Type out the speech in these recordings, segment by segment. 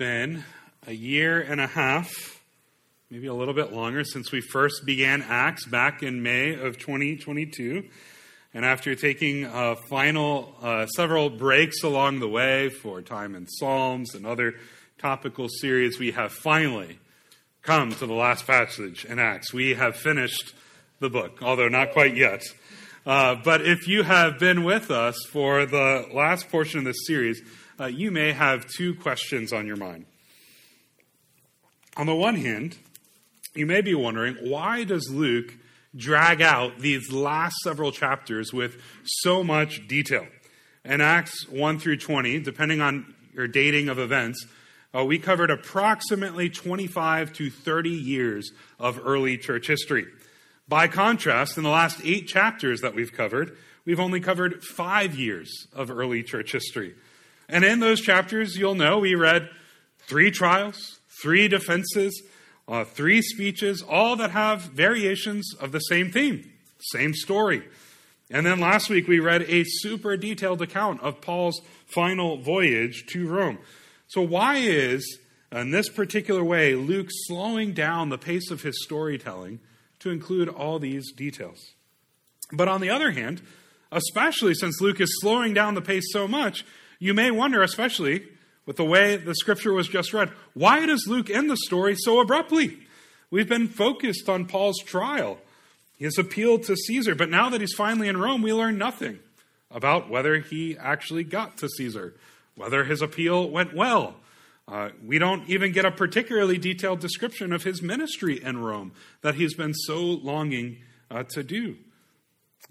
been a year and a half, maybe a little bit longer, since we first began Acts back in May of 2022. And after taking a final uh, several breaks along the way for time in Psalms and other topical series, we have finally come to the last passage in Acts. We have finished the book, although not quite yet. Uh, but if you have been with us for the last portion of this series, uh, you may have two questions on your mind. On the one hand, you may be wondering why does Luke drag out these last several chapters with so much detail? In Acts 1 through 20, depending on your dating of events, uh, we covered approximately 25 to 30 years of early church history. By contrast, in the last eight chapters that we've covered, we've only covered five years of early church history. And in those chapters, you'll know we read three trials, three defenses, uh, three speeches, all that have variations of the same theme, same story. And then last week we read a super detailed account of Paul's final voyage to Rome. So, why is, in this particular way, Luke slowing down the pace of his storytelling to include all these details? But on the other hand, especially since Luke is slowing down the pace so much, you may wonder, especially with the way the scripture was just read, why does Luke end the story so abruptly? We've been focused on Paul's trial, his appeal to Caesar, but now that he's finally in Rome, we learn nothing about whether he actually got to Caesar, whether his appeal went well. Uh, we don't even get a particularly detailed description of his ministry in Rome that he's been so longing uh, to do.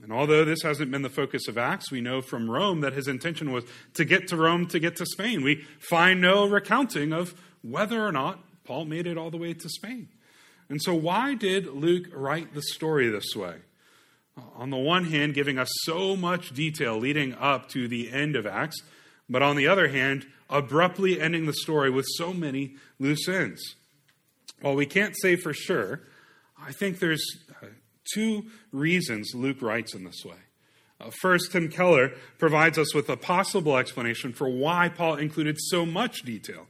And although this hasn't been the focus of Acts, we know from Rome that his intention was to get to Rome to get to Spain. We find no recounting of whether or not Paul made it all the way to Spain. And so, why did Luke write the story this way? On the one hand, giving us so much detail leading up to the end of Acts, but on the other hand, abruptly ending the story with so many loose ends. While we can't say for sure, I think there's two reasons Luke writes in this way. Uh, first, Tim Keller provides us with a possible explanation for why Paul included so much detail.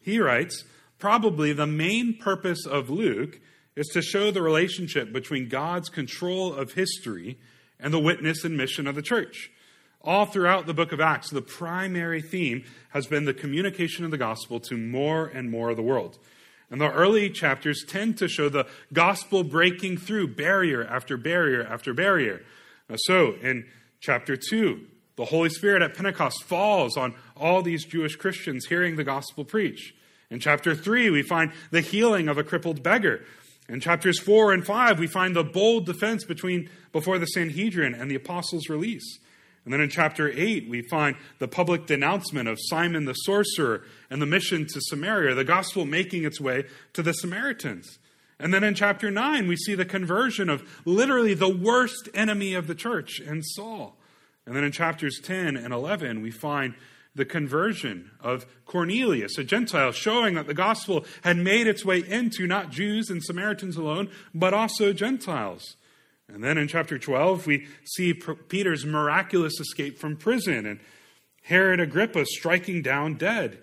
He writes, probably the main purpose of Luke is to show the relationship between God's control of history and the witness and mission of the church. All throughout the book of Acts, the primary theme has been the communication of the gospel to more and more of the world. And the early chapters tend to show the gospel breaking through barrier after barrier after barrier. Uh, so in chapter 2, the Holy Spirit at Pentecost falls on all these Jewish Christians hearing the gospel preach. In chapter 3, we find the healing of a crippled beggar. In chapters 4 and 5, we find the bold defense between, before the Sanhedrin and the apostles' release. And then in chapter 8, we find the public denouncement of Simon the sorcerer and the mission to Samaria, the gospel making its way to the Samaritans. And then in chapter 9, we see the conversion of literally the worst enemy of the church and Saul. And then in chapters 10 and 11, we find the conversion of Cornelius, a Gentile, showing that the gospel had made its way into not Jews and Samaritans alone, but also Gentiles. And then in chapter 12, we see Peter's miraculous escape from prison and Herod Agrippa striking down dead.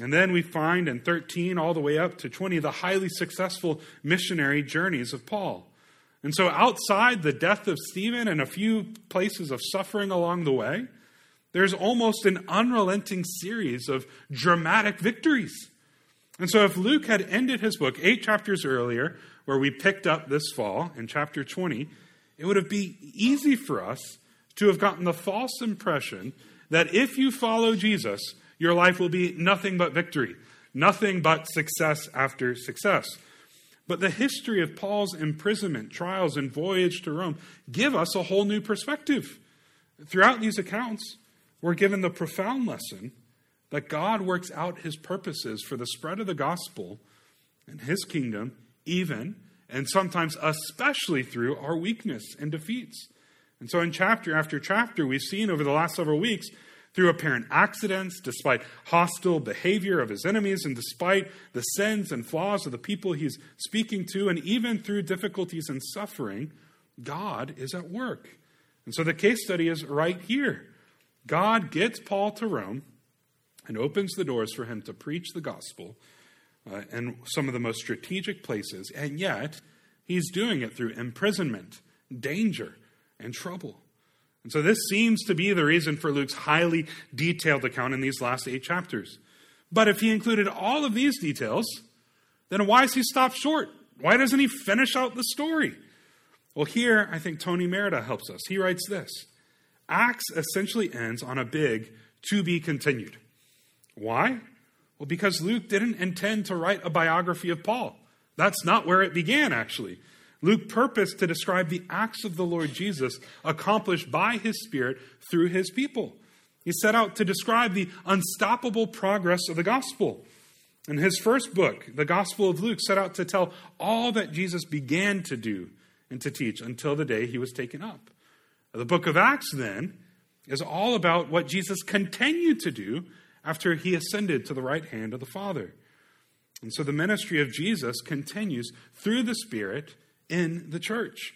And then we find in 13 all the way up to 20 the highly successful missionary journeys of Paul. And so, outside the death of Stephen and a few places of suffering along the way, there's almost an unrelenting series of dramatic victories. And so, if Luke had ended his book eight chapters earlier where we picked up this fall in chapter 20, it would have been easy for us to have gotten the false impression that if you follow Jesus, your life will be nothing but victory, nothing but success after success. But the history of Paul's imprisonment, trials, and voyage to Rome give us a whole new perspective. Throughout these accounts, we're given the profound lesson that God works out his purposes for the spread of the gospel and his kingdom even and sometimes especially through our weakness and defeats. And so, in chapter after chapter, we've seen over the last several weeks, through apparent accidents, despite hostile behavior of his enemies, and despite the sins and flaws of the people he's speaking to, and even through difficulties and suffering, God is at work. And so the case study is right here. God gets Paul to Rome, and opens the doors for him to preach the gospel uh, in some of the most strategic places, and yet he's doing it through imprisonment, danger, and trouble. And so this seems to be the reason for Luke's highly detailed account in these last eight chapters. But if he included all of these details, then why is he stopped short? Why doesn't he finish out the story? Well, here I think Tony Merida helps us. He writes this Acts essentially ends on a big to be continued. Why? Well, because Luke didn't intend to write a biography of Paul. That's not where it began, actually. Luke purposed to describe the acts of the Lord Jesus accomplished by his Spirit through his people. He set out to describe the unstoppable progress of the gospel. In his first book, the Gospel of Luke set out to tell all that Jesus began to do and to teach until the day he was taken up. The book of Acts, then, is all about what Jesus continued to do after he ascended to the right hand of the Father. And so the ministry of Jesus continues through the Spirit in the church.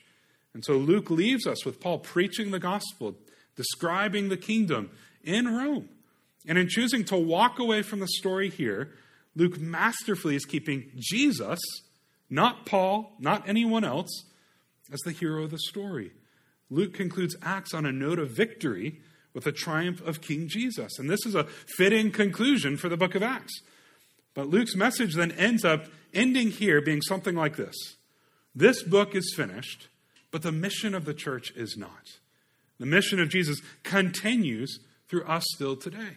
And so Luke leaves us with Paul preaching the gospel, describing the kingdom in Rome. And in choosing to walk away from the story here, Luke masterfully is keeping Jesus, not Paul, not anyone else, as the hero of the story. Luke concludes Acts on a note of victory with the triumph of King Jesus. And this is a fitting conclusion for the book of Acts. But Luke's message then ends up ending here being something like this This book is finished, but the mission of the church is not. The mission of Jesus continues through us still today.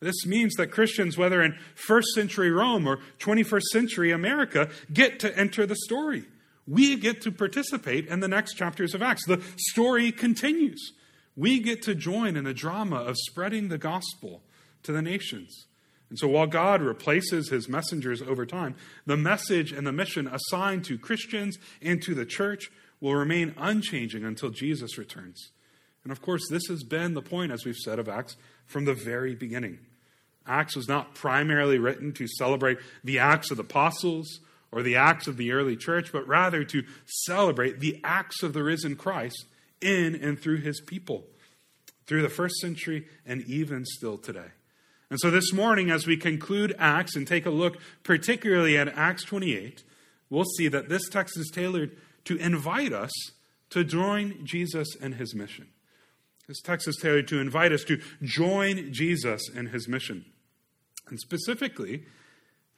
This means that Christians, whether in first century Rome or 21st century America, get to enter the story. We get to participate in the next chapters of Acts. The story continues. We get to join in the drama of spreading the gospel to the nations. And so while God replaces his messengers over time, the message and the mission assigned to Christians and to the church will remain unchanging until Jesus returns. And of course, this has been the point, as we've said, of Acts from the very beginning. Acts was not primarily written to celebrate the acts of the apostles or the acts of the early church, but rather to celebrate the acts of the risen Christ in and through his people, through the first century and even still today. And so this morning, as we conclude Acts and take a look particularly at Acts 28, we'll see that this text is tailored to invite us to join Jesus in his mission. This text is tailored to invite us to join Jesus in his mission. And specifically,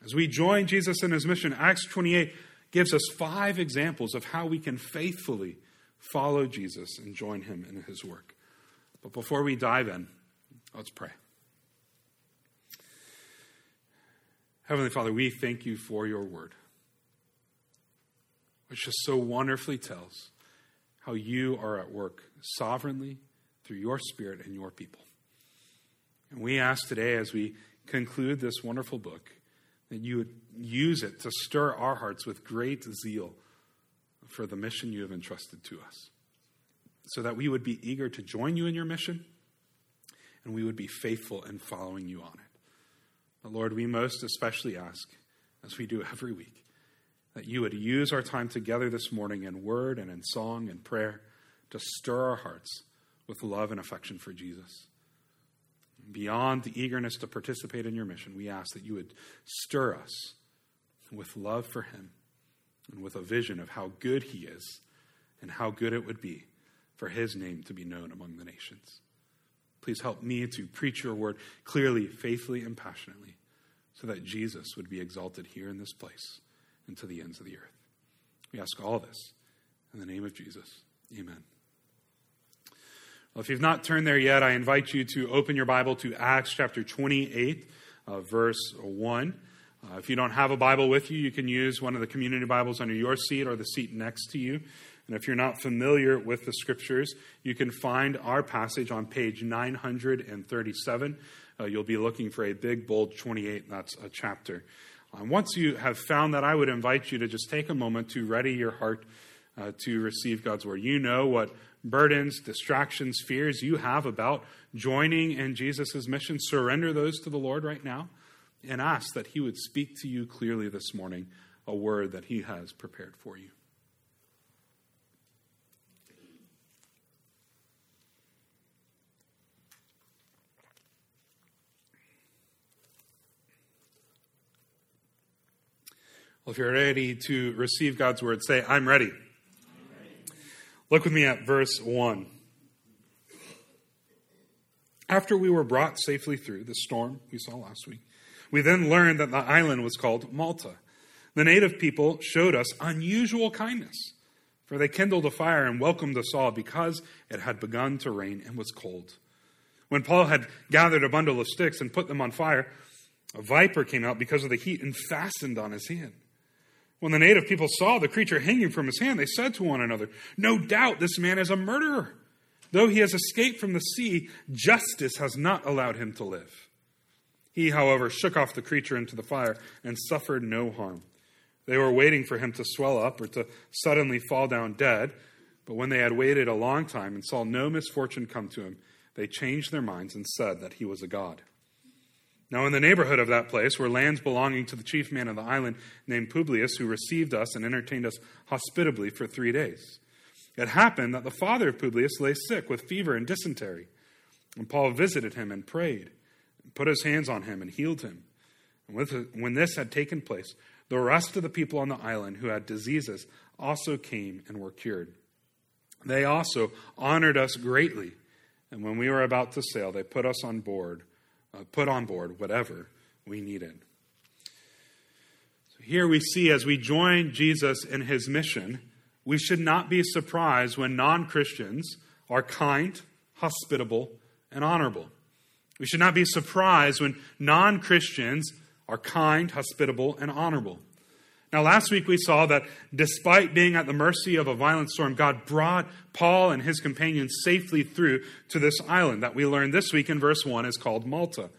as we join Jesus in his mission, Acts 28 gives us five examples of how we can faithfully follow Jesus and join him in his work. But before we dive in, let's pray. Heavenly Father, we thank you for your word, which just so wonderfully tells how you are at work sovereignly through your Spirit and your people. And we ask today, as we conclude this wonderful book, that you would use it to stir our hearts with great zeal for the mission you have entrusted to us, so that we would be eager to join you in your mission and we would be faithful in following you on it. But Lord, we most especially ask, as we do every week, that you would use our time together this morning in word and in song and prayer to stir our hearts with love and affection for Jesus. Beyond the eagerness to participate in your mission, we ask that you would stir us with love for him and with a vision of how good he is and how good it would be for his name to be known among the nations. Please help me to preach your word clearly, faithfully, and passionately so that Jesus would be exalted here in this place and to the ends of the earth. We ask all this in the name of Jesus. Amen. Well, if you've not turned there yet, I invite you to open your Bible to Acts chapter 28, uh, verse 1. Uh, if you don't have a Bible with you, you can use one of the community Bibles under your seat or the seat next to you. And if you're not familiar with the scriptures, you can find our passage on page 937. Uh, you'll be looking for a big, bold 28. That's a chapter. Uh, once you have found that, I would invite you to just take a moment to ready your heart uh, to receive God's word. You know what burdens, distractions, fears you have about joining in Jesus' mission, surrender those to the Lord right now and ask that He would speak to you clearly this morning a word that He has prepared for you. Well, if you're ready to receive God's word, say, I'm ready. I'm ready. Look with me at verse 1. After we were brought safely through the storm we saw last week, we then learned that the island was called Malta. The native people showed us unusual kindness, for they kindled a fire and welcomed us all because it had begun to rain and was cold. When Paul had gathered a bundle of sticks and put them on fire, a viper came out because of the heat and fastened on his hand. When the native people saw the creature hanging from his hand, they said to one another, No doubt this man is a murderer. Though he has escaped from the sea, justice has not allowed him to live. He, however, shook off the creature into the fire and suffered no harm. They were waiting for him to swell up or to suddenly fall down dead, but when they had waited a long time and saw no misfortune come to him, they changed their minds and said that he was a god. Now, in the neighborhood of that place were lands belonging to the chief man of the island named Publius, who received us and entertained us hospitably for three days. It happened that the father of Publius lay sick with fever and dysentery. And Paul visited him and prayed, put his hands on him and healed him. And with, when this had taken place, the rest of the people on the island who had diseases also came and were cured. They also honored us greatly, and when we were about to sail, they put us on board, uh, put on board whatever we needed. So here we see as we join Jesus in his mission we should not be surprised when non Christians are kind, hospitable, and honorable. We should not be surprised when non Christians are kind, hospitable, and honorable. Now, last week we saw that despite being at the mercy of a violent storm, God brought Paul and his companions safely through to this island that we learned this week in verse 1 is called Malta.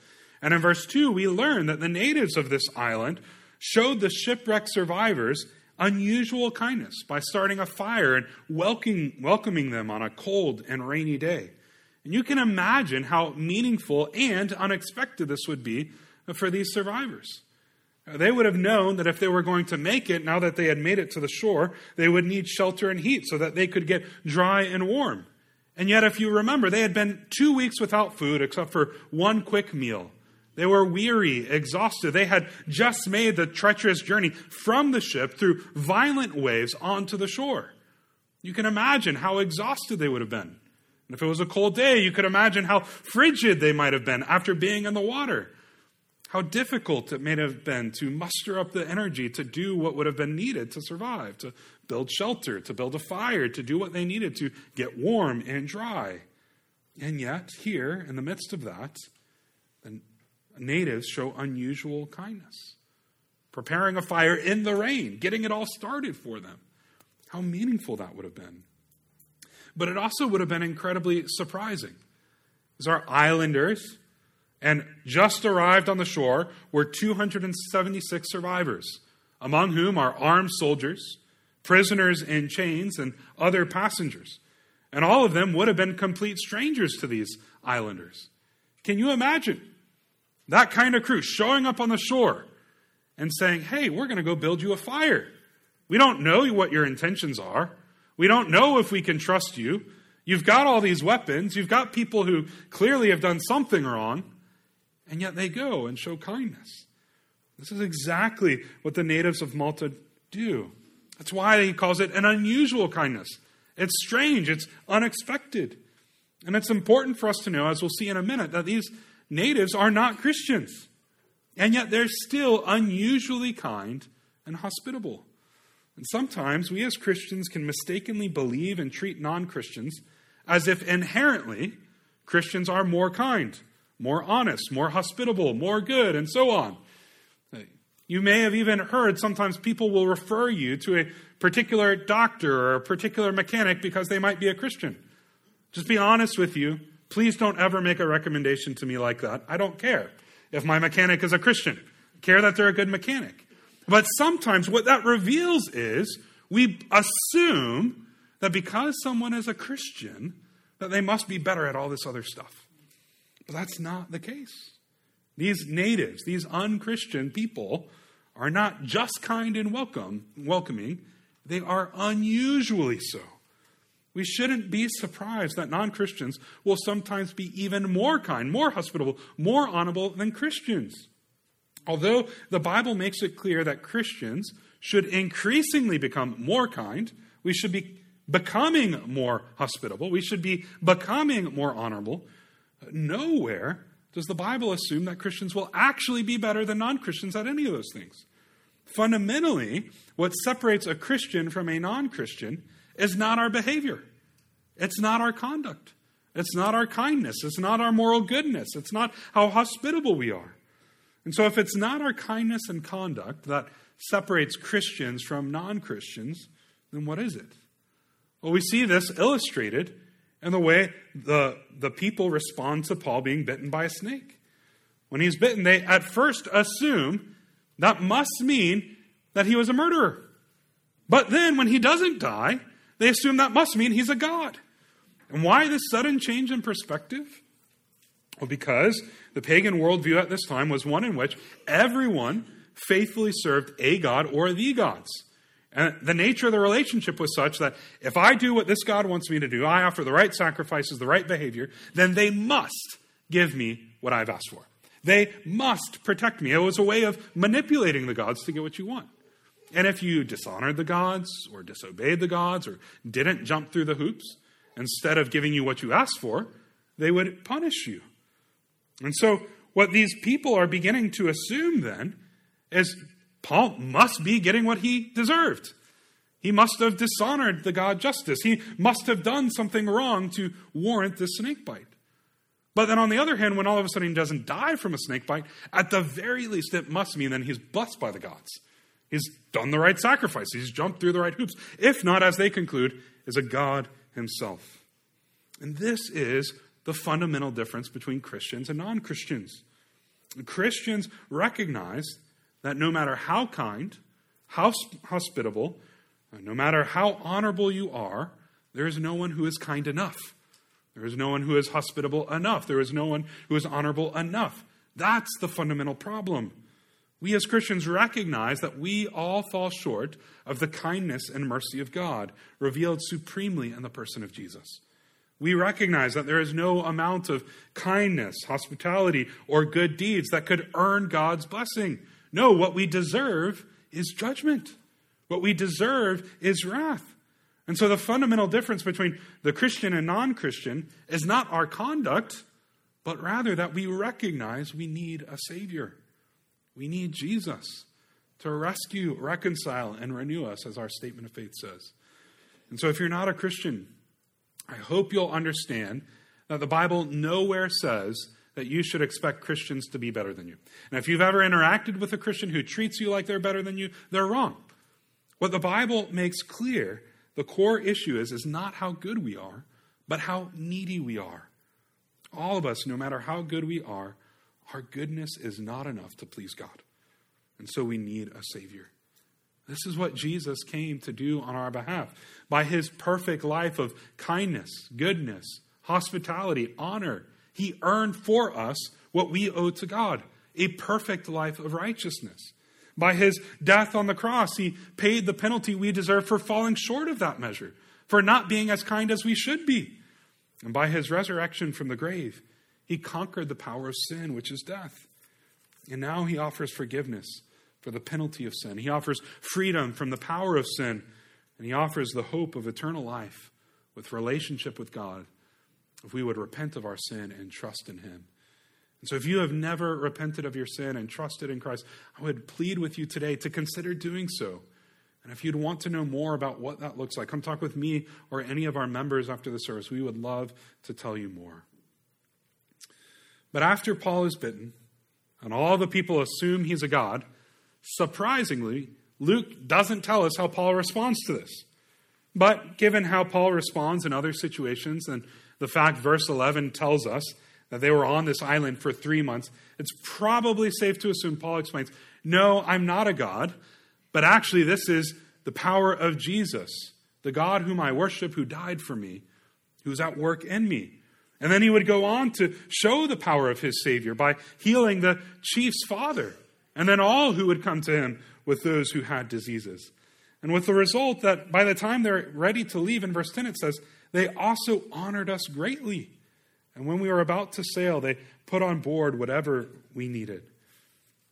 And in verse 2, we learn that the natives of this island showed the shipwrecked survivors unusual kindness by starting a fire and welcoming, welcoming them on a cold and rainy day. And you can imagine how meaningful and unexpected this would be for these survivors. They would have known that if they were going to make it, now that they had made it to the shore, they would need shelter and heat so that they could get dry and warm. And yet, if you remember, they had been two weeks without food except for one quick meal they were weary, exhausted. They had just made the treacherous journey from the ship through violent waves onto the shore. You can imagine how exhausted they would have been. And if it was a cold day, you could imagine how frigid they might have been after being in the water. How difficult it may have been to muster up the energy to do what would have been needed to survive, to build shelter, to build a fire, to do what they needed to get warm and dry. And yet, here, in the midst of that, the natives show unusual kindness, preparing a fire in the rain, getting it all started for them. How meaningful that would have been. But it also would have been incredibly surprising. As our islanders and just arrived on the shore were 276 survivors, among whom are armed soldiers, prisoners in chains, and other passengers. And all of them would have been complete strangers to these islanders. Can you imagine? That kind of crew showing up on the shore and saying, Hey, we're going to go build you a fire. We don't know what your intentions are. We don't know if we can trust you. You've got all these weapons. You've got people who clearly have done something wrong, and yet they go and show kindness. This is exactly what the natives of Malta do. That's why he calls it an unusual kindness. It's strange, it's unexpected. And it's important for us to know, as we'll see in a minute, that these natives are not Christians. And yet they're still unusually kind and hospitable. And sometimes we as Christians can mistakenly believe and treat non Christians as if inherently Christians are more kind, more honest, more hospitable, more good, and so on. You may have even heard sometimes people will refer you to a particular doctor or a particular mechanic because they might be a Christian. Just be honest with you. Please don't ever make a recommendation to me like that. I don't care if my mechanic is a Christian. I care that they're a good mechanic. But sometimes what that reveals is we assume that because someone is a Christian, that they must be better at all this other stuff. But that's not the case. These natives, these unchristian people, are not just kind and welcome, welcoming, they are unusually so. We shouldn't be surprised that non Christians will sometimes be even more kind, more hospitable, more honorable than Christians. Although the Bible makes it clear that Christians should increasingly become more kind. We should be becoming more hospitable. We should be becoming more honorable. Nowhere does the Bible assume that Christians will actually be better than non Christians at any of those things. Fundamentally, what separates a Christian from a non Christian is not our behavior, it's not our conduct, it's not our kindness, it's not our moral goodness, it's not how hospitable we are. And so, if it's not our kindness and conduct that separates Christians from non Christians, then what is it? Well, we see this illustrated in the way the, the people respond to Paul being bitten by a snake. When he's bitten, they at first assume that must mean that he was a murderer. But then when he doesn't die, they assume that must mean he's a god. And why this sudden change in perspective? Well, because the pagan worldview at this time was one in which everyone faithfully served a god or the gods. And the nature of the relationship was such that if I do what this God wants me to do, I offer the right sacrifices, the right behavior, then they must give me what I've asked for. They must protect me. It was a way of manipulating the gods to get what you want. And if you dishonored the gods or disobeyed the gods or didn't jump through the hoops, instead of giving you what you asked for, they would punish you. And so, what these people are beginning to assume then is Paul must be getting what he deserved. He must have dishonored the God justice. He must have done something wrong to warrant this snake bite. But then on the other hand, when all of a sudden he doesn't die from a snake bite, at the very least it must mean that he's blessed by the gods. He's done the right sacrifice. He's jumped through the right hoops. If not, as they conclude, is a God himself. And this is the fundamental difference between Christians and non Christians. Christians recognize that no matter how kind, how hospitable, no matter how honorable you are, there is no one who is kind enough. There is no one who is hospitable enough. There is no one who is honorable enough. That's the fundamental problem. We as Christians recognize that we all fall short of the kindness and mercy of God revealed supremely in the person of Jesus. We recognize that there is no amount of kindness, hospitality, or good deeds that could earn God's blessing. No, what we deserve is judgment. What we deserve is wrath. And so the fundamental difference between the Christian and non Christian is not our conduct, but rather that we recognize we need a Savior. We need Jesus to rescue, reconcile, and renew us, as our statement of faith says. And so if you're not a Christian, I hope you'll understand that the Bible nowhere says that you should expect Christians to be better than you. And if you've ever interacted with a Christian who treats you like they're better than you, they're wrong. What the Bible makes clear, the core issue is, is not how good we are, but how needy we are. All of us, no matter how good we are, our goodness is not enough to please God. And so we need a Savior. This is what Jesus came to do on our behalf. By his perfect life of kindness, goodness, hospitality, honor, he earned for us what we owe to God a perfect life of righteousness. By his death on the cross, he paid the penalty we deserve for falling short of that measure, for not being as kind as we should be. And by his resurrection from the grave, he conquered the power of sin, which is death. And now he offers forgiveness for the penalty of sin. He offers freedom from the power of sin. And he offers the hope of eternal life with relationship with God if we would repent of our sin and trust in Him. And so, if you have never repented of your sin and trusted in Christ, I would plead with you today to consider doing so. And if you'd want to know more about what that looks like, come talk with me or any of our members after the service. We would love to tell you more. But after Paul is bitten, and all the people assume he's a god, surprisingly, Luke doesn't tell us how Paul responds to this. But given how Paul responds in other situations, and the fact verse 11 tells us that they were on this island for three months, it's probably safe to assume Paul explains, No, I'm not a God, but actually, this is the power of Jesus, the God whom I worship, who died for me, who's at work in me. And then he would go on to show the power of his Savior by healing the chief's father, and then all who would come to him with those who had diseases. And with the result that by the time they're ready to leave, in verse 10 it says, they also honored us greatly. And when we were about to sail, they put on board whatever we needed.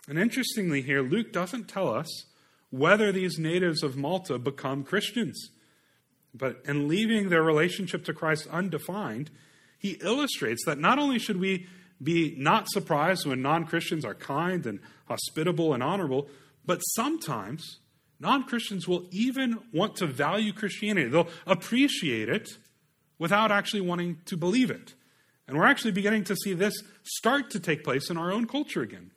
And interestingly, here, Luke doesn't tell us whether these natives of Malta become Christians. But in leaving their relationship to Christ undefined, he illustrates that not only should we be not surprised when non Christians are kind and hospitable and honorable, but sometimes non Christians will even want to value Christianity. They'll appreciate it without actually wanting to believe it. And we're actually beginning to see this start to take place in our own culture again.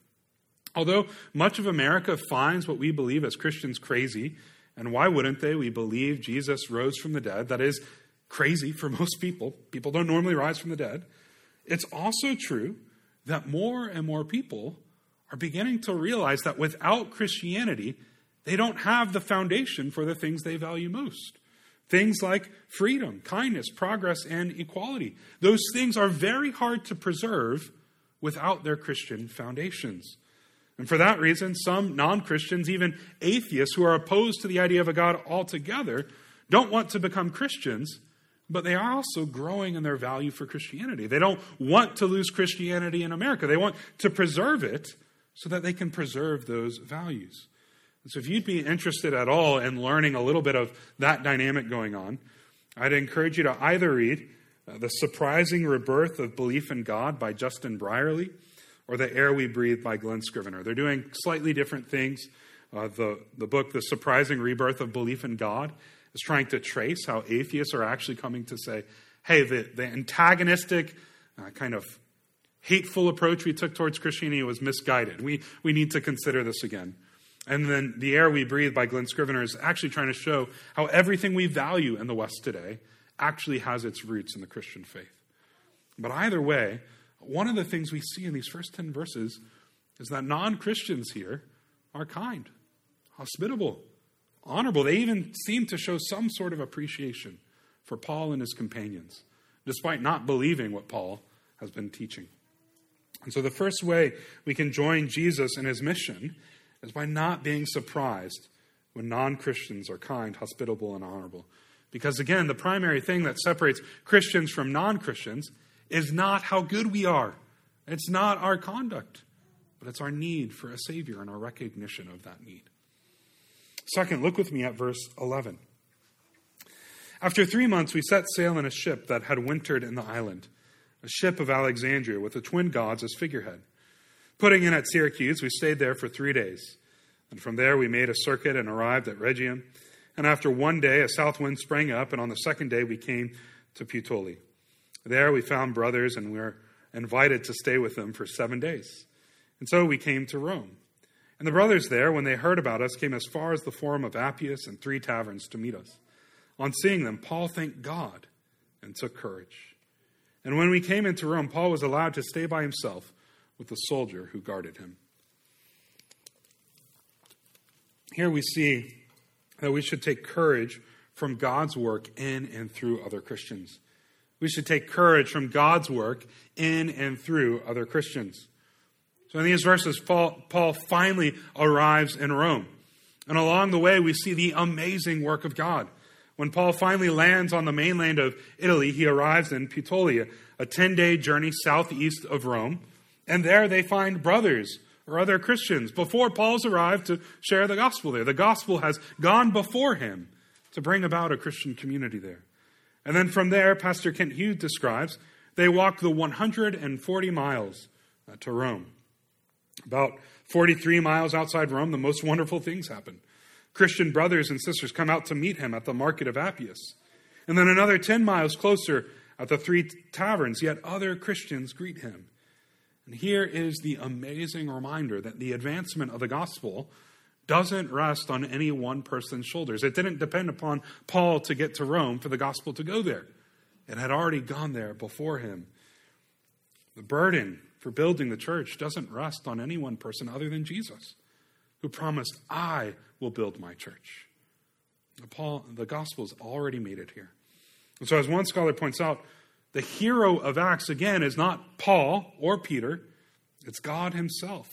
Although much of America finds what we believe as Christians crazy, and why wouldn't they? We believe Jesus rose from the dead. That is crazy for most people. People don't normally rise from the dead. It's also true that more and more people are beginning to realize that without Christianity, they don't have the foundation for the things they value most. Things like freedom, kindness, progress, and equality. Those things are very hard to preserve without their Christian foundations. And for that reason, some non Christians, even atheists who are opposed to the idea of a God altogether, don't want to become Christians, but they are also growing in their value for Christianity. They don't want to lose Christianity in America, they want to preserve it so that they can preserve those values. And so, if you'd be interested at all in learning a little bit of that dynamic going on, I'd encourage you to either read uh, The Surprising Rebirth of Belief in God by Justin Brierley or The Air We Breathe by Glen Scrivener. They're doing slightly different things. Uh, the, the book, The Surprising Rebirth of Belief in God, is trying to trace how atheists are actually coming to say, hey, the, the antagonistic, uh, kind of hateful approach we took towards Christianity was misguided. We, we need to consider this again. And then The Air We Breathe by Glen Scrivener is actually trying to show how everything we value in the West today actually has its roots in the Christian faith. But either way, one of the things we see in these first 10 verses is that non Christians here are kind, hospitable, honorable. They even seem to show some sort of appreciation for Paul and his companions, despite not believing what Paul has been teaching. And so, the first way we can join Jesus in his mission is by not being surprised when non Christians are kind, hospitable, and honorable. Because again, the primary thing that separates Christians from non Christians is not how good we are, it's not our conduct, but it's our need for a Savior and our recognition of that need. Second, look with me at verse 11. After three months, we set sail in a ship that had wintered in the island, a ship of Alexandria with the twin gods as figurehead. Putting in at Syracuse, we stayed there for three days. And from there, we made a circuit and arrived at Rhegium. And after one day, a south wind sprang up, and on the second day, we came to Puteoli. There, we found brothers, and we were invited to stay with them for seven days. And so we came to Rome. And the brothers there, when they heard about us, came as far as the Forum of Appius and three taverns to meet us. On seeing them, Paul thanked God and took courage. And when we came into Rome, Paul was allowed to stay by himself with the soldier who guarded him. Here we see that we should take courage from God's work in and through other Christians. We should take courage from God's work in and through other Christians. So, in these verses, Paul, finally arrives in Rome. And along the way, we see the amazing work of God. When Paul finally lands on the mainland of Italy, he arrives in Puteoli, a 10 day journey southeast of Rome. And there they find brothers or other Christians before Paul's arrived to share the gospel there. The gospel has gone before him to bring about a Christian community there. And then from there, Pastor Kent Hughes describes they walk the 140 miles uh, to Rome. About 43 miles outside Rome, the most wonderful things happen. Christian brothers and sisters come out to meet him at the market of Appius. And then another 10 miles closer at the three taverns, yet other Christians greet him. And here is the amazing reminder that the advancement of the gospel doesn't rest on any one person's shoulders. It didn't depend upon Paul to get to Rome for the gospel to go there, it had already gone there before him. The burden for building the church doesn't rest on any one person other than Jesus, who promised, I will build my church. Paul, the gospel has already made it here. And so, as one scholar points out, the hero of Acts, again, is not Paul or Peter, it's God Himself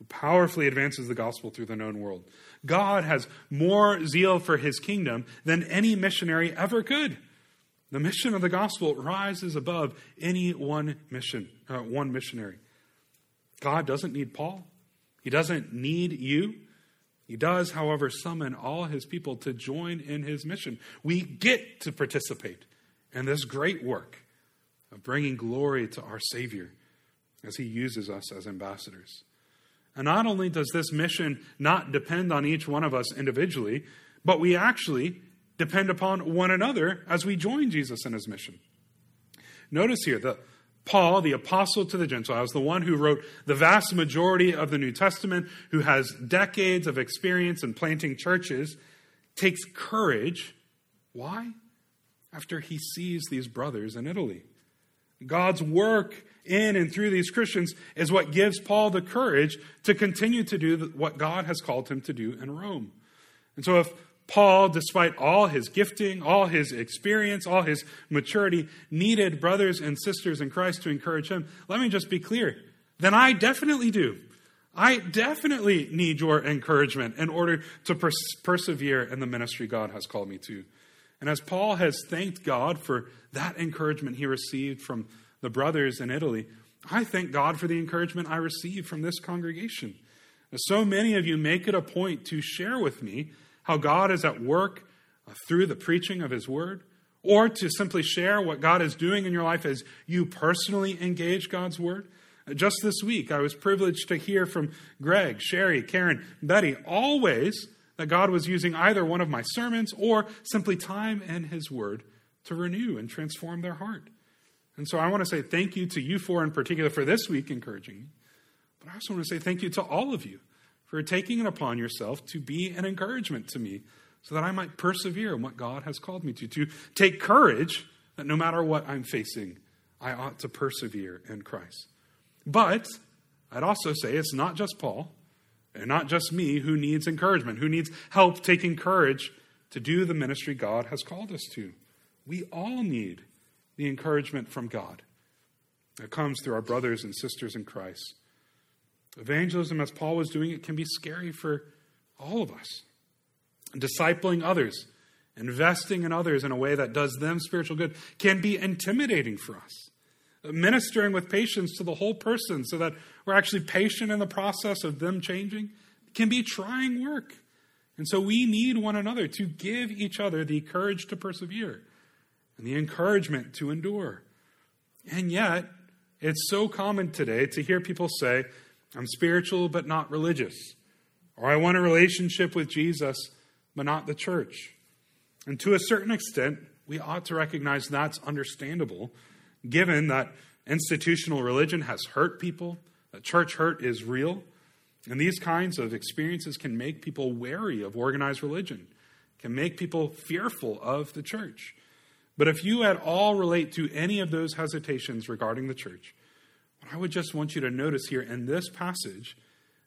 who powerfully advances the gospel through the known world. God has more zeal for His kingdom than any missionary ever could. The mission of the gospel rises above any one mission, uh, one missionary. God doesn't need Paul. He doesn't need you. He does, however, summon all his people to join in his mission. We get to participate in this great work of bringing glory to our Savior as he uses us as ambassadors. And not only does this mission not depend on each one of us individually, but we actually depend upon one another as we join Jesus in his mission. Notice here that Paul, the apostle to the Gentiles, the one who wrote the vast majority of the New Testament, who has decades of experience in planting churches, takes courage. Why? After he sees these brothers in Italy. God's work in and through these Christians is what gives Paul the courage to continue to do what God has called him to do in Rome. And so, if Paul, despite all his gifting, all his experience, all his maturity, needed brothers and sisters in Christ to encourage him, let me just be clear. Then I definitely do. I definitely need your encouragement in order to pers- persevere in the ministry God has called me to. And as Paul has thanked God for that encouragement he received from the brothers in Italy, I thank God for the encouragement I received from this congregation. So many of you make it a point to share with me how God is at work uh, through the preaching of His Word, or to simply share what God is doing in your life as you personally engage God's Word. Uh, just this week, I was privileged to hear from Greg, Sherry, Karen, Betty, always that God was using either one of my sermons or simply time and His Word to renew and transform their heart. And so I want to say thank you to you four in particular for this week encouraging me. But I also want to say thank you to all of you for taking it upon yourself to be an encouragement to me so that I might persevere in what God has called me to. To take courage that no matter what I'm facing, I ought to persevere in Christ. But I'd also say it's not just Paul and not just me who needs encouragement, who needs help taking courage to do the ministry God has called us to. We all need the encouragement from God that comes through our brothers and sisters in Christ. Evangelism, as Paul was doing it, can be scary for all of us. Discipling others, investing in others in a way that does them spiritual good, can be intimidating for us. Ministering with patience to the whole person so that we're actually patient in the process of them changing can be trying work. And so we need one another to give each other the courage to persevere and the encouragement to endure. And yet, it's so common today to hear people say, I'm spiritual but not religious, or I want a relationship with Jesus but not the church. And to a certain extent, we ought to recognize that's understandable, given that institutional religion has hurt people, that church hurt is real. And these kinds of experiences can make people wary of organized religion, can make people fearful of the church. But if you at all relate to any of those hesitations regarding the church, what I would just want you to notice here in this passage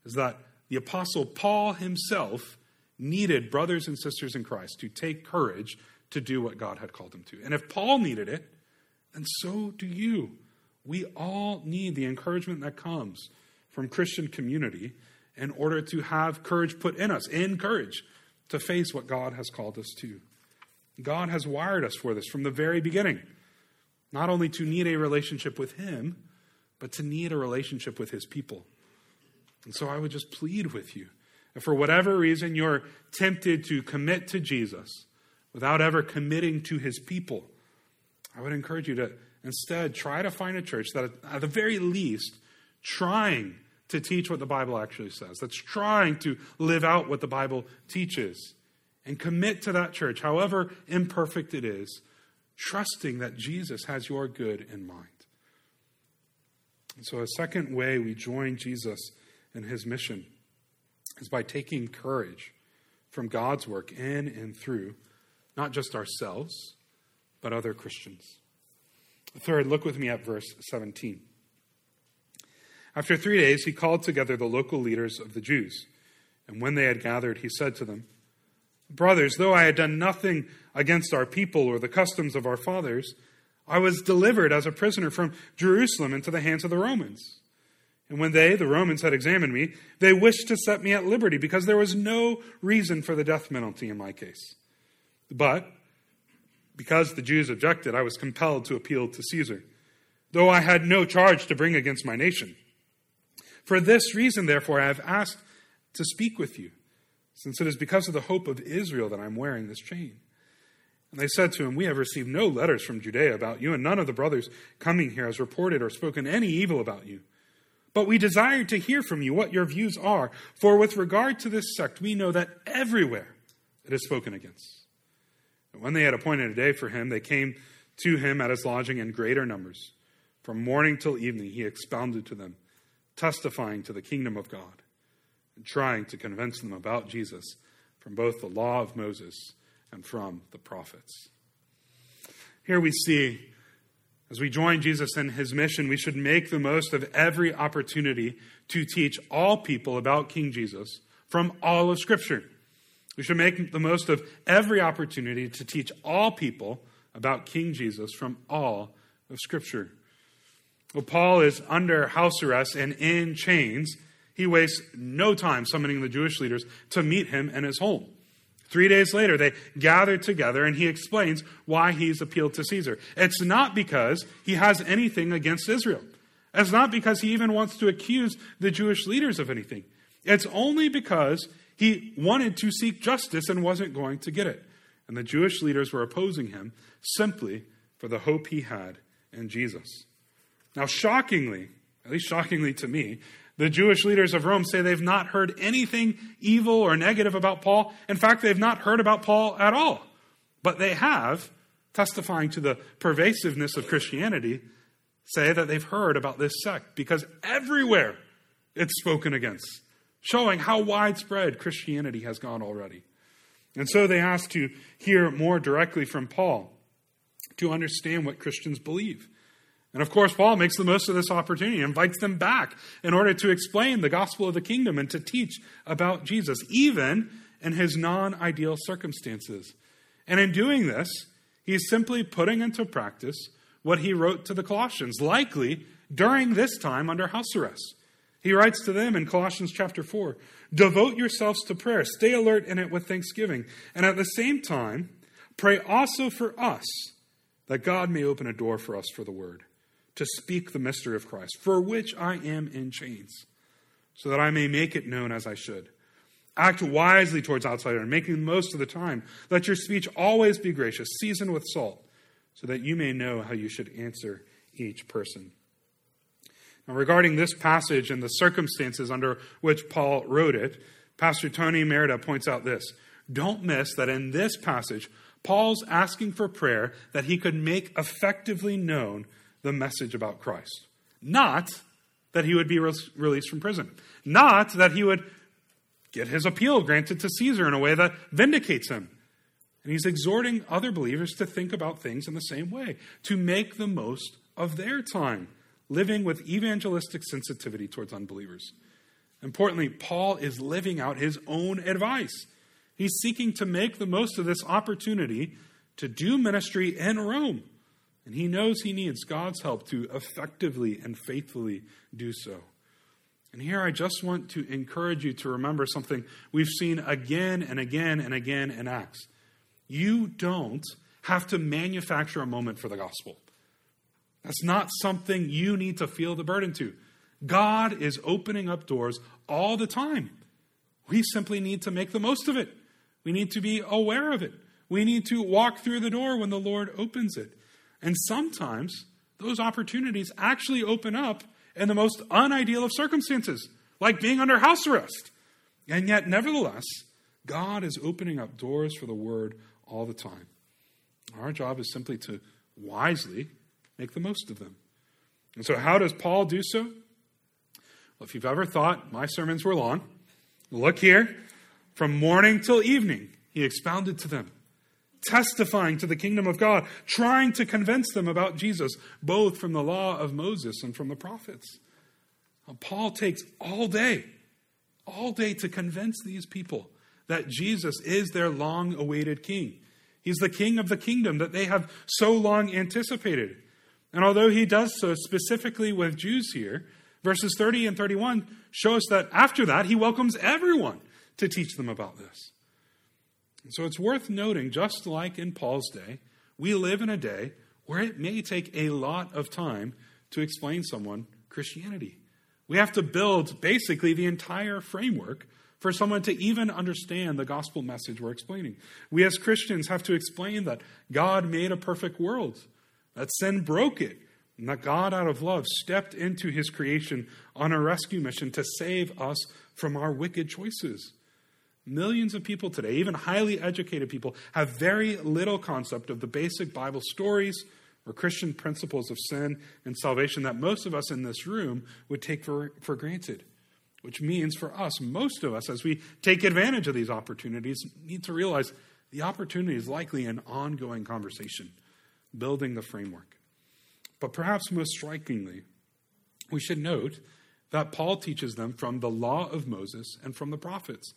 is that the Apostle Paul himself needed brothers and sisters in Christ to take courage to do what God had called him to. And if Paul needed it, then so do you. We all need the encouragement that comes from Christian community in order to have courage put in us, in courage, to face what God has called us to. God has wired us for this from the very beginning. Not only to need a relationship with Him, but to need a relationship with His people. And so I would just plead with you. If for whatever reason you're tempted to commit to Jesus without ever committing to His people, I would encourage you to instead try to find a church that, at the very least, trying to teach what the Bible actually says, that's trying to live out what the Bible teaches and commit to that church, however imperfect it is, trusting that Jesus has your good in mind. So, a second way we join Jesus in his mission is by taking courage from God's work in and through not just ourselves, but other Christians. Third, look with me at verse 17. After three days, he called together the local leaders of the Jews. And when they had gathered, he said to them, Brothers, though I had done nothing against our people or the customs of our fathers, I was delivered as a prisoner from Jerusalem into the hands of the Romans. And when they, the Romans, had examined me, they wished to set me at liberty because there was no reason for the death penalty in my case. But because the Jews objected, I was compelled to appeal to Caesar, though I had no charge to bring against my nation. For this reason, therefore, I have asked to speak with you since it is because of the hope of Israel that I'm wearing this chain. And they said to him, We have received no letters from Judea about you, and none of the brothers coming here has reported or spoken any evil about you. But we desire to hear from you what your views are, for with regard to this sect, we know that everywhere it is spoken against. And when they had appointed a day for him, they came to him at his lodging in greater numbers. From morning till evening, he expounded to them, testifying to the kingdom of God and trying to convince them about Jesus from both the law of Moses and from the prophets. Here we see, as we join Jesus in his mission, we should make the most of every opportunity to teach all people about King Jesus from all of Scripture. We should make the most of every opportunity to teach all people about King Jesus from all of Scripture. Well, Paul is under house arrest and in chains he wastes no time summoning the Jewish leaders to meet him in his home. Three days later, they gather together and he explains why he's appealed to Caesar. It's not because he has anything against Israel. It's not because he even wants to accuse the Jewish leaders of anything. It's only because he wanted to seek justice and wasn't going to get it. And the Jewish leaders were opposing him simply for the hope he had in Jesus. Now, shockingly, at least shockingly to me, the Jewish leaders of Rome say they've not heard anything evil or negative about Paul. In fact, they've not heard about Paul at all. But they have, testifying to the pervasiveness of Christianity, say that they've heard about this sect because everywhere it's spoken against, showing how widespread Christianity has gone already. And so they ask to hear more directly from Paul to understand what Christians believe. And of course, Paul makes the most of this opportunity, invites them back in order to explain the gospel of the kingdom and to teach about Jesus, even in his non ideal circumstances. And in doing this, he's simply putting into practice what he wrote to the Colossians, likely during this time under house arrest. He writes to them in Colossians chapter 4 Devote yourselves to prayer, stay alert in it with thanksgiving, and at the same time, pray also for us that God may open a door for us for the word to speak the mystery of Christ, for which I am in chains, so that I may make it known as I should. Act wisely towards outsiders, making the most of the time. Let your speech always be gracious, seasoned with salt, so that you may know how you should answer each person. Now, regarding this passage and the circumstances under which Paul wrote it, Pastor Tony Merida points out this. Don't miss that in this passage, Paul's asking for prayer that he could make effectively known the message about Christ. Not that he would be re- released from prison. Not that he would get his appeal granted to Caesar in a way that vindicates him. And he's exhorting other believers to think about things in the same way, to make the most of their time, living with evangelistic sensitivity towards unbelievers. Importantly, Paul is living out his own advice. He's seeking to make the most of this opportunity to do ministry in Rome. And he knows he needs God's help to effectively and faithfully do so. And here I just want to encourage you to remember something we've seen again and again and again in Acts. You don't have to manufacture a moment for the gospel. That's not something you need to feel the burden to. God is opening up doors all the time. We simply need to make the most of it. We need to be aware of it. We need to walk through the door when the Lord opens it. And sometimes those opportunities actually open up in the most unideal of circumstances, like being under house arrest. And yet, nevertheless, God is opening up doors for the word all the time. Our job is simply to wisely make the most of them. And so, how does Paul do so? Well, if you've ever thought my sermons were long, look here. From morning till evening, he expounded to them testifying to the kingdom of God, trying to convince them about Jesus, both from the law of Moses and from the prophets. Now, Paul takes all day, all day to convince these people that Jesus is their long awaited king. He's the king of the kingdom that they have so long anticipated. And although he does so specifically with Jews here, verses 30 and 31 show us that after that, he welcomes everyone to teach them about this. So it's worth noting, just like in Paul's day, we live in a day where it may take a lot of time to explain someone Christianity. We have to build basically the entire framework for someone to even understand the gospel message we're explaining. We as Christians have to explain that God made a perfect world, that sin broke it, and that God, out of love, stepped into his creation on a rescue mission to save us from our wicked choices. Millions of people today, even highly educated people, have very little concept of the basic Bible stories or Christian principles of sin and salvation that most of us in this room would take for, for granted. Which means for us, most of us, as we take advantage of these opportunities, need to realize the opportunity is likely an ongoing conversation, building the framework. But perhaps most strikingly, we should note that Paul teaches them from the law of Moses and from the prophets.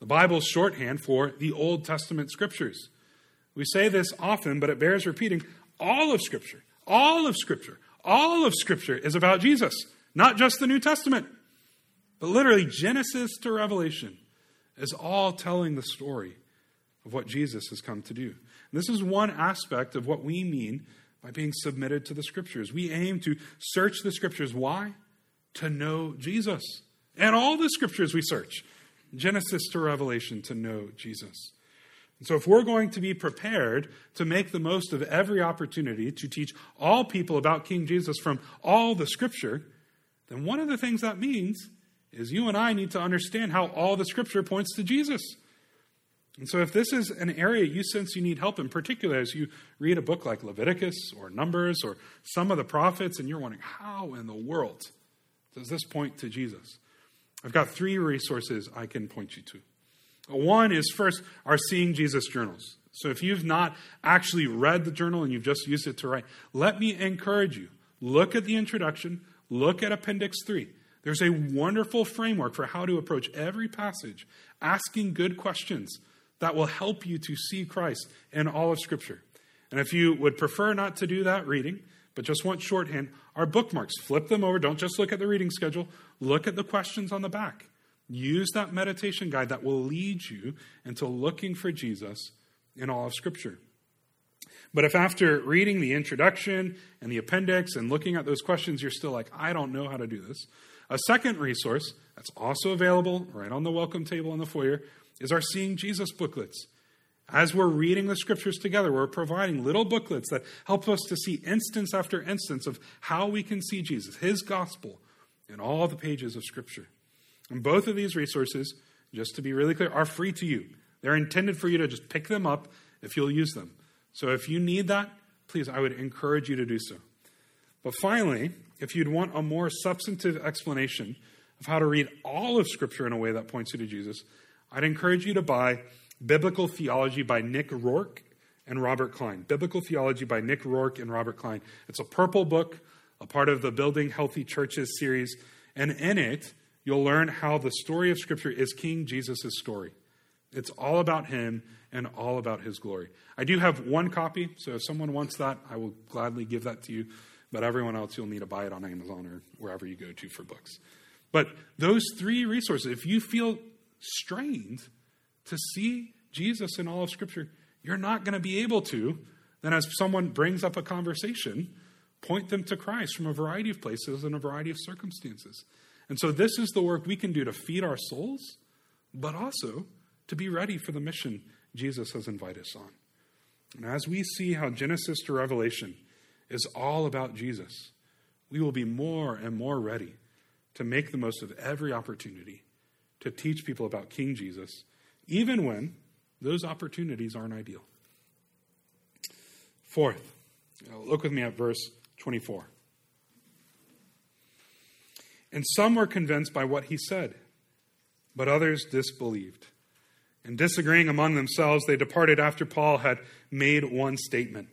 The Bible's shorthand for the Old Testament scriptures. We say this often, but it bears repeating. All of Scripture, all of Scripture, all of Scripture is about Jesus, not just the New Testament, but literally Genesis to Revelation is all telling the story of what Jesus has come to do. And this is one aspect of what we mean by being submitted to the Scriptures. We aim to search the Scriptures. Why? To know Jesus. And all the Scriptures we search, Genesis to Revelation, to know Jesus. And so, if we're going to be prepared to make the most of every opportunity to teach all people about King Jesus from all the Scripture, then one of the things that means is you and I need to understand how all the Scripture points to Jesus. And so, if this is an area you sense you need help in, particular as you read a book like Leviticus or Numbers or some of the prophets, and you're wondering, how in the world does this point to Jesus? I've got three resources I can point you to. One is first our Seeing Jesus journals. So if you've not actually read the journal and you've just used it to write, let me encourage you. Look at the introduction, look at Appendix 3. There's a wonderful framework for how to approach every passage, asking good questions that will help you to see Christ in all of Scripture. And if you would prefer not to do that reading, but just want shorthand, our bookmarks, flip them over. Don't just look at the reading schedule, look at the questions on the back. Use that meditation guide that will lead you into looking for Jesus in all of Scripture. But if after reading the introduction and the appendix and looking at those questions, you're still like, I don't know how to do this, a second resource that's also available right on the welcome table in the foyer is our Seeing Jesus booklets. As we're reading the scriptures together, we're providing little booklets that help us to see instance after instance of how we can see Jesus, his gospel, in all the pages of scripture. And both of these resources, just to be really clear, are free to you. They're intended for you to just pick them up if you'll use them. So if you need that, please, I would encourage you to do so. But finally, if you'd want a more substantive explanation of how to read all of Scripture in a way that points you to Jesus, I'd encourage you to buy Biblical Theology by Nick Roark and Robert Cline. Biblical Theology by Nick Roark and Robert Cline. It's a purple book, a part of the Building Healthy Churches series, and in it, you'll learn how the story of Scripture is King Jesus' story. It's all about him and all about his glory. I do have one copy, so if someone wants that, I will gladly give that to you. But everyone else, you'll need to buy it on Amazon or wherever you go to for books. But those three resources, if you feel strained to see Jesus in all of Scripture, you're not going to be able to, then as someone brings up a conversation, point them to Christ from a variety of places and a variety of circumstances. And so, this is the work we can do to feed our souls, but also to be ready for the mission Jesus has invited us on. And as we see how Genesis to Revelation is all about Jesus, we will be more and more ready to make the most of every opportunity to teach people about King Jesus, even when those opportunities aren't ideal. Fourth, uh, look with me at verse 24. And some were convinced by what he said, but others disbelieved. And disagreeing among themselves, they departed after Paul had made one statement.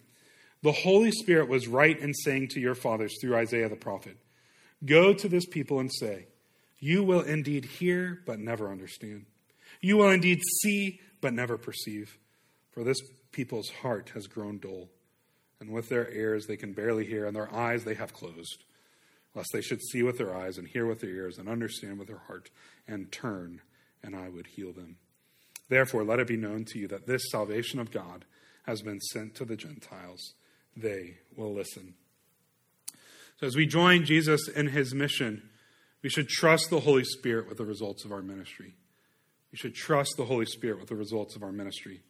The Holy Spirit was right in saying to your fathers through Isaiah the prophet, Go to this people and say, You will indeed hear, but never understand. You will indeed see, but never perceive. For this people's heart has grown dull, and with their ears they can barely hear, and their eyes they have closed lest they should see with their eyes and hear with their ears and understand with their heart and turn, and I would heal them. Therefore, let it be known to you that this salvation of God has been sent to the Gentiles. They will listen. So, as we join Jesus in his mission, we should trust the Holy Spirit with the results of our ministry. We should trust the Holy Spirit with the results of our ministry.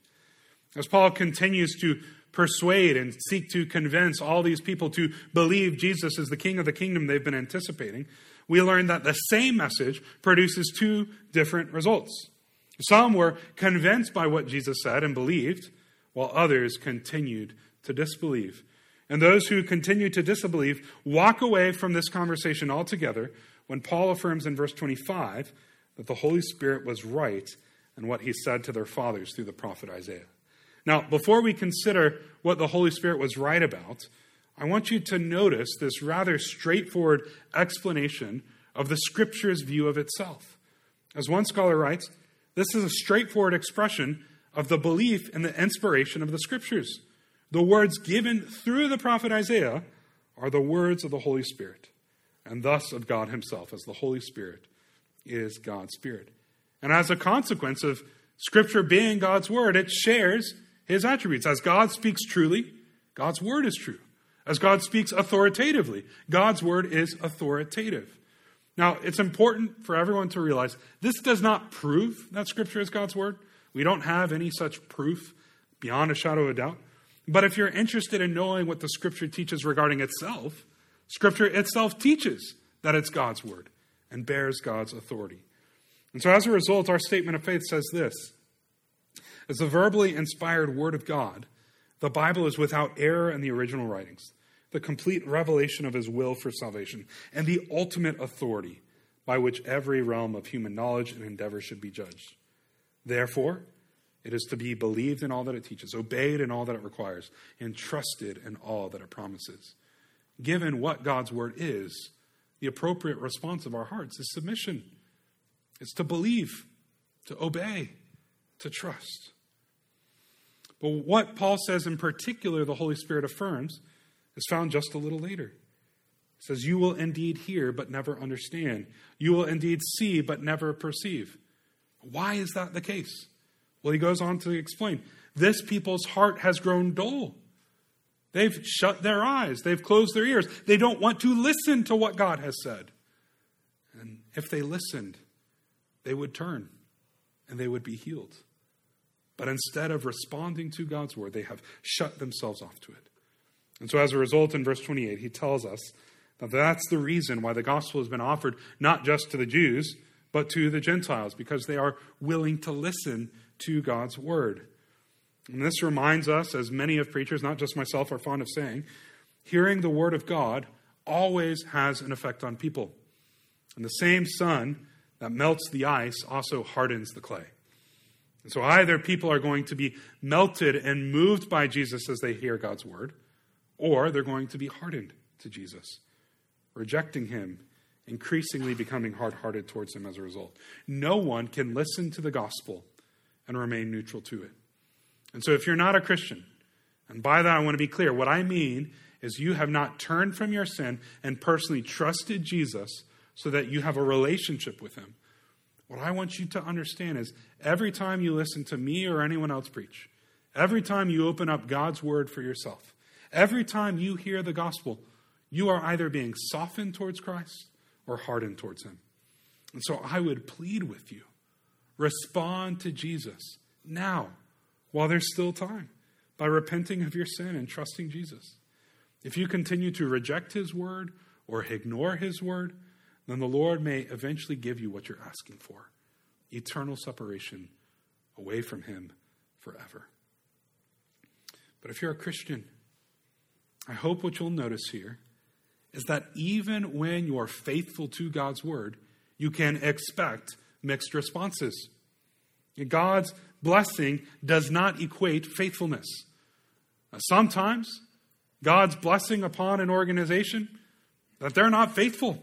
As Paul continues to persuade and seek to convince all these people to believe Jesus is the king of the kingdom they've been anticipating, we learn that the same message produces two different results. Some were convinced by what Jesus said and believed, while others continued to disbelieve. And those who continue to disbelieve walk away from this conversation altogether when Paul affirms in verse 25 that the Holy Spirit was right in what he said to their fathers through the prophet Isaiah. Now, before we consider what the Holy Spirit was right about, I want you to notice this rather straightforward explanation of the Scripture's view of itself. As one scholar writes, this is a straightforward expression of the belief in the inspiration of the Scriptures. The words given through the prophet Isaiah are the words of the Holy Spirit, and thus of God Himself, as the Holy Spirit is God's Spirit. And as a consequence of Scripture being God's Word, it shares his attributes. As God speaks truly, God's word is true. As God speaks authoritatively, God's word is authoritative. Now, it's important for everyone to realize this does not prove that Scripture is God's word. We don't have any such proof beyond a shadow of a doubt. But if you're interested in knowing what the Scripture teaches regarding itself, Scripture itself teaches that it's God's word and bears God's authority. And so, as a result, our statement of faith says this as the verbally inspired Word of God, the Bible is without error in the original writings, the complete revelation of His will for salvation, and the ultimate authority by which every realm of human knowledge and endeavor should be judged. Therefore, it is to be believed in all that it teaches, obeyed in all that it requires, and trusted in all that it promises. Given what God's word is, the appropriate response of our hearts is submission. It's to believe, to obey, to trust. But what Paul says in particular, the Holy Spirit affirms, is found just a little later. It says, You will indeed hear, but never understand. You will indeed see, but never perceive. Why is that the case? Well, he goes on to explain this people's heart has grown dull. They've shut their eyes, they've closed their ears. They don't want to listen to what God has said. And if they listened, they would turn and they would be healed. But instead of responding to God's word, they have shut themselves off to it. And so, as a result, in verse 28, he tells us that that's the reason why the gospel has been offered not just to the Jews, but to the Gentiles, because they are willing to listen to God's word. And this reminds us, as many of preachers, not just myself, are fond of saying, hearing the word of God always has an effect on people. And the same sun that melts the ice also hardens the clay. And so either people are going to be melted and moved by Jesus as they hear God's word, or they're going to be hardened to Jesus, rejecting him, increasingly becoming hard hearted towards him as a result. No one can listen to the gospel and remain neutral to it. And so if you're not a Christian, and by that I want to be clear, what I mean is you have not turned from your sin and personally trusted Jesus so that you have a relationship with him what I want you to understand is every time you listen to me or anyone else preach, every time you open up God's word for yourself, every time you hear the gospel, you are either being softened towards Christ or hardened towards him. And so I would plead with you respond to Jesus now while there's still time by repenting of your sin and trusting Jesus. If you continue to reject his word or ignore his word, then the Lord may eventually give you what you're asking for eternal separation away from Him forever. But if you're a Christian, I hope what you'll notice here is that even when you are faithful to God's word, you can expect mixed responses. God's blessing does not equate faithfulness. Sometimes God's blessing upon an organization that they're not faithful.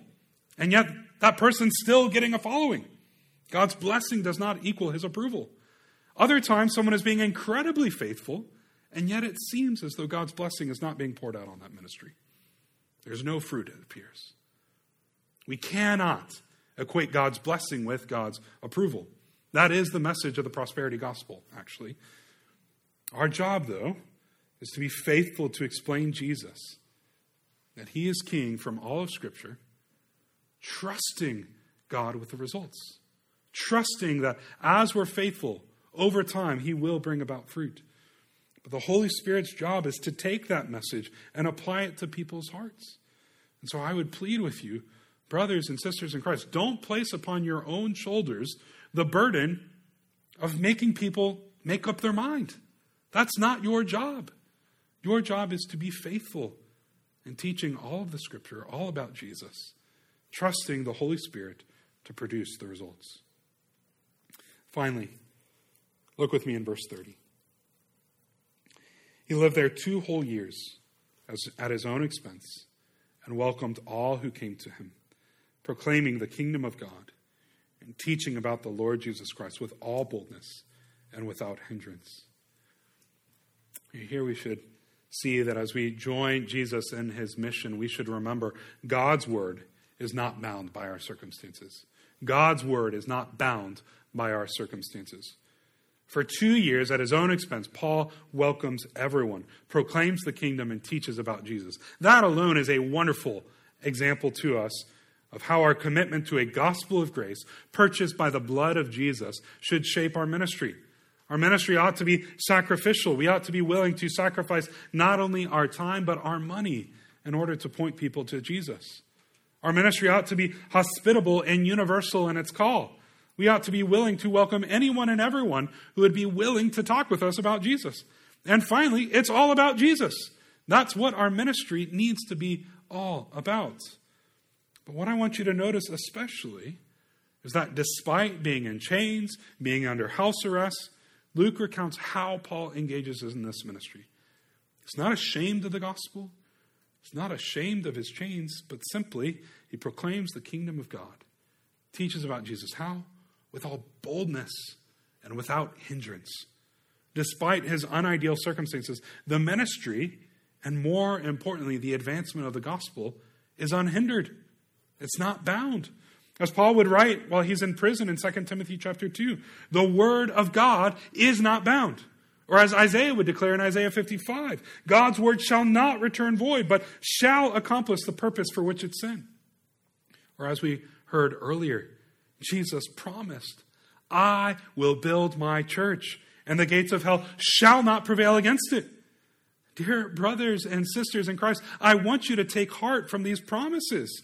And yet, that person's still getting a following. God's blessing does not equal his approval. Other times, someone is being incredibly faithful, and yet it seems as though God's blessing is not being poured out on that ministry. There's no fruit, it appears. We cannot equate God's blessing with God's approval. That is the message of the prosperity gospel, actually. Our job, though, is to be faithful to explain Jesus, that he is king from all of Scripture trusting God with the results. trusting that as we're faithful, over time, He will bring about fruit. But the Holy Spirit's job is to take that message and apply it to people's hearts. And so I would plead with you, brothers and sisters in Christ, don't place upon your own shoulders the burden of making people make up their mind. That's not your job. Your job is to be faithful in teaching all of the Scripture, all about Jesus, trusting the Holy Spirit to produce the results. Finally, look with me in verse 30. He lived there two whole years as, at his own expense and welcomed all who came to him, proclaiming the kingdom of God and teaching about the Lord Jesus Christ with all boldness and without hindrance. Here we should see that as we join Jesus in his mission, we should remember God's word is not bound by our circumstances. God's word is not bound by our circumstances. For two years, at his own expense, Paul welcomes everyone, proclaims the kingdom, and teaches about Jesus. That alone is a wonderful example to us of how our commitment to a gospel of grace, purchased by the blood of Jesus, should shape our ministry. Our ministry ought to be sacrificial. We ought to be willing to sacrifice not only our time, but our money in order to point people to Jesus. Our ministry ought to be hospitable and universal in its call. We ought to be willing to welcome anyone and everyone who would be willing to talk with us about Jesus. And finally, it's all about Jesus. That's what our ministry needs to be all about. But what I want you to notice, especially, is that despite being in chains, being under house arrest, Luke recounts how Paul engages in this ministry. He's not ashamed of the gospel, he's not ashamed of his chains, but simply he proclaims the kingdom of God, teaches about Jesus. How? With all boldness and without hindrance. Despite his unideal circumstances, the ministry, and more importantly, the advancement of the gospel, is unhindered. It's not bound. As Paul would write while he's in prison in 2 Timothy chapter 2, the word of God is not bound. Or as Isaiah would declare in Isaiah 55, God's word shall not return void, but shall accomplish the purpose for which it's sent. Or as we heard earlier, Jesus promised, I will build my church, and the gates of hell shall not prevail against it. Dear brothers and sisters in Christ, I want you to take heart from these promises.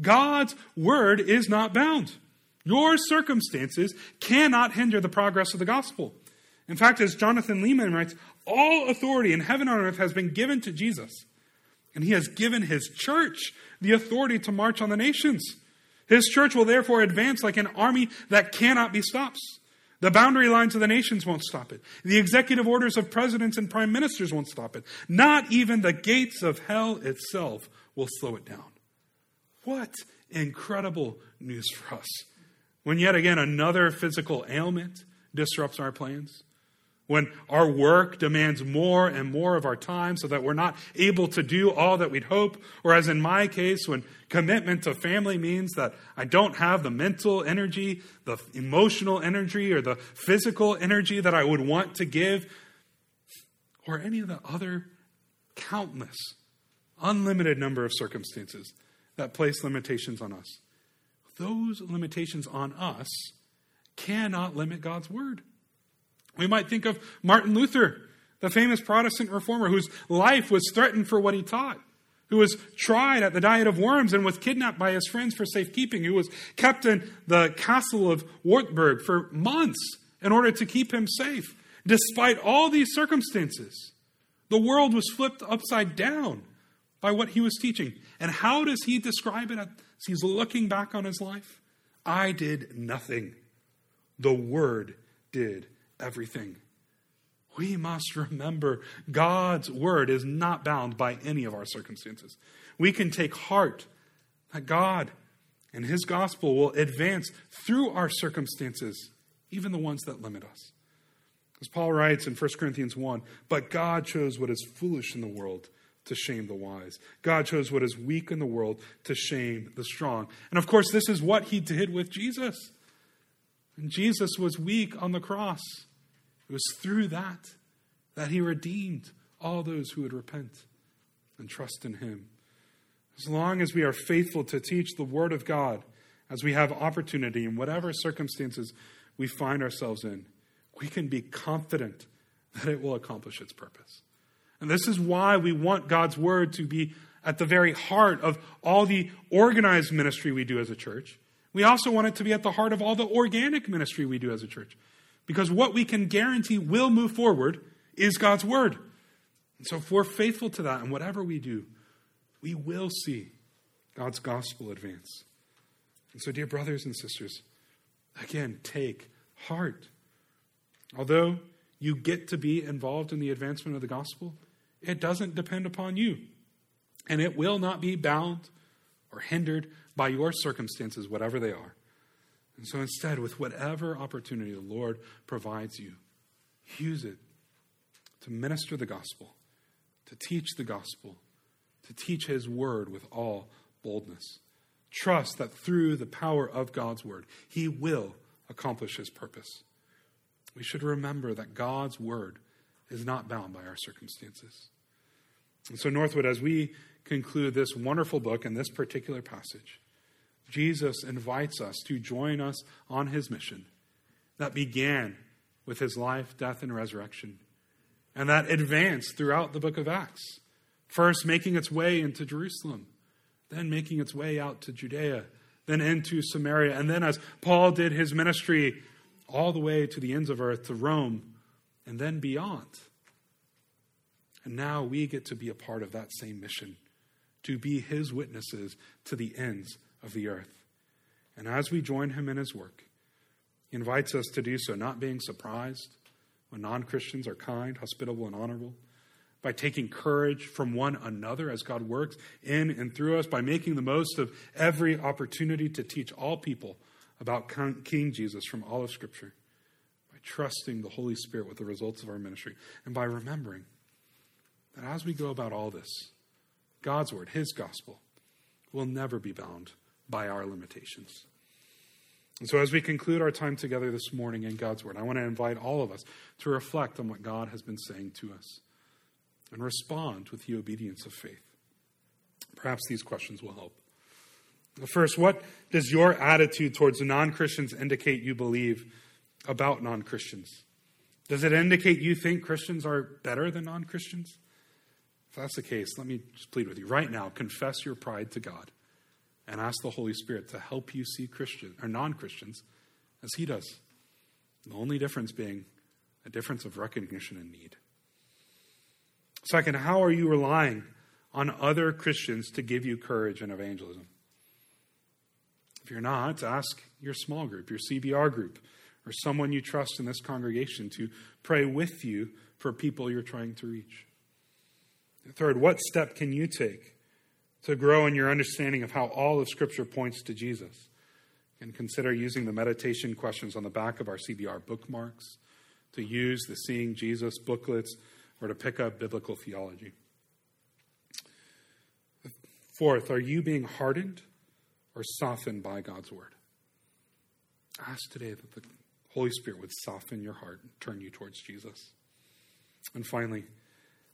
God's word is not bound. Your circumstances cannot hinder the progress of the gospel. In fact, as Jonathan Leeman writes, all authority in heaven and earth has been given to Jesus. And he has given his church the authority to march on the nations. His church will therefore advance like an army that cannot be stopped. The boundary lines of the nations won't stop it. The executive orders of presidents and prime ministers won't stop it. Not even the gates of hell itself will slow it down. What incredible news for us. When yet again another physical ailment disrupts our plans, when our work demands more and more of our time so that we're not able to do all that we'd hope, or as in my case, when commitment to family means that I don't have the mental energy, the emotional energy, or the physical energy that I would want to give, or any of the other countless, unlimited number of circumstances that place limitations on us. Those limitations on us cannot limit God's word. We might think of Martin Luther, the famous Protestant reformer whose life was threatened for what he taught, who was tried at the Diet of Worms and was kidnapped by his friends for safekeeping, who was kept in the castle of Wartburg for months in order to keep him safe. Despite all these circumstances, the world was flipped upside down by what he was teaching. And how does he describe it as he's looking back on his life? I did nothing. The Word did everything. We must remember God's Word is not bound by any of our circumstances. We can take heart that God and His gospel will advance through our circumstances, even the ones that limit us. As Paul writes in 1 Corinthians 1 But God chose what is foolish in the world to shame the wise. God chose what is weak in the world to shame the strong. And of course, this is what he did with Jesus. And Jesus was weak on the cross. It was through that that he redeemed all those who would repent and trust in him. As long as we are faithful to teach the Word of God as we have opportunity in whatever circumstances we find ourselves in, we can be confident that it will accomplish its purpose. And this is why we want God's word to be at the very heart of all the organized ministry we do as a church. We also want it to be at the heart of all the organic ministry we do as a church. Because what we can guarantee will move forward is God's word. And so if we're faithful to that and whatever we do, we will see God's gospel advance. And so, dear brothers and sisters, again, take heart. Although you get to be involved in the advancement of the gospel, it doesn't depend upon you. And it will not be bound or hindered by your circumstances, whatever they are. And so instead, with whatever opportunity the Lord provides you, use it to minister the gospel, to teach the gospel, to teach His word with all boldness. Trust that through the power of God's word, He will accomplish His purpose. We should remember that God's word is not bound by our circumstances. And so, Northwood, as we conclude this wonderful book and this particular passage, Jesus invites us to join us on his mission that began with his life, death, and resurrection, and that advanced throughout the book of Acts. First, making its way into Jerusalem, then making its way out to Judea, then into Samaria, and then as Paul did his ministry all the way to the ends of earth, to Rome, and then beyond. And now we get to be a part of that same mission, to be his witnesses to the ends of the earth. And as we join him in his work, he invites us to do so, not being surprised when non Christians are kind, hospitable, and honorable, by taking courage from one another as God works in and through us, by making the most of every opportunity to teach all people about King Jesus from all of Scripture, trusting the Holy Spirit with the results of our ministry, and by remembering that as we go about all this, God's Word, His gospel, will never be bound by our limitations. And so, as we conclude our time together this morning in God's Word, I want to invite all of us to reflect on what God has been saying to us and respond with the obedience of faith. Perhaps these questions will help. First, what does your attitude towards non Christians indicate you believe about non Christians? Does it indicate you think Christians are better than non Christians? If that's the case, let me just plead with you right now confess your pride to God and ask the Holy Spirit to help you see Christian or non-Christians as he does. The only difference being a difference of recognition and need. Second, how are you relying on other Christians to give you courage in evangelism? If you're not, ask your small group, your CBR group, or someone you trust in this congregation to pray with you for people you're trying to reach. Third, what step can you take to grow in your understanding of how all of Scripture points to Jesus. And consider using the meditation questions on the back of our CBR bookmarks, to use the Seeing Jesus booklets, or to pick up biblical theology. Fourth, are you being hardened or softened by God's Word? Ask today that the Holy Spirit would soften your heart and turn you towards Jesus. And finally,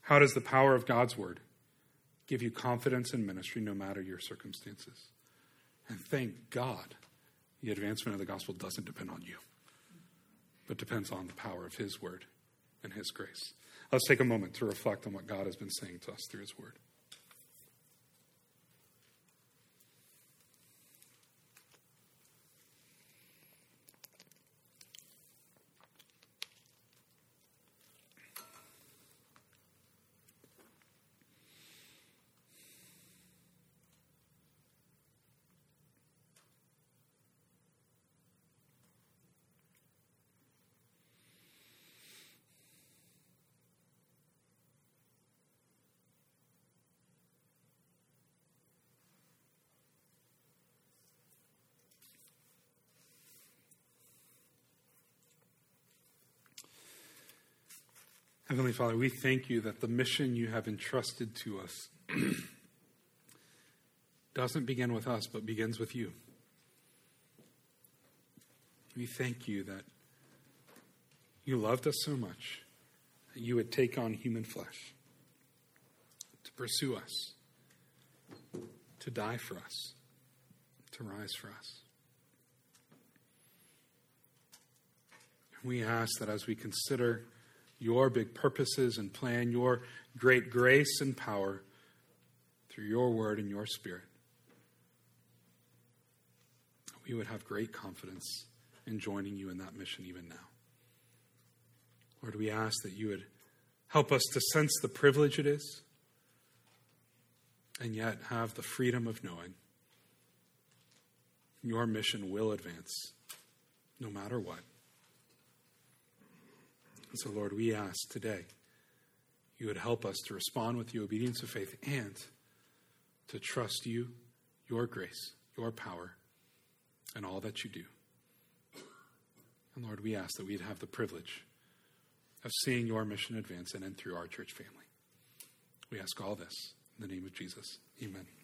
how does the power of God's Word give you confidence in ministry no matter your circumstances. And thank God the advancement of the gospel doesn't depend on you, but depends on the power of His word and His grace. Let's take a moment to reflect on what God has been saying to us through His word. Heavenly Father, we thank you that the mission you have entrusted to us doesn't begin with us, but begins with you. We thank you that you loved us so much that you would take on human flesh to pursue us, to die for us, to rise for us. We ask that as we consider your big purposes and plan, your great grace and power through your word and your spirit, we would have great confidence in joining you in that mission even now. Lord, we ask that you would help us to sense the privilege it is and yet have the freedom of knowing your mission will advance no matter what. And so, Lord, we ask today you would help us to respond with the obedience of faith and to trust you, your grace, your power, and all that you do. And Lord, we ask that we'd have the privilege of seeing your mission advance in and through our church family. We ask all this in the name of Jesus. Amen.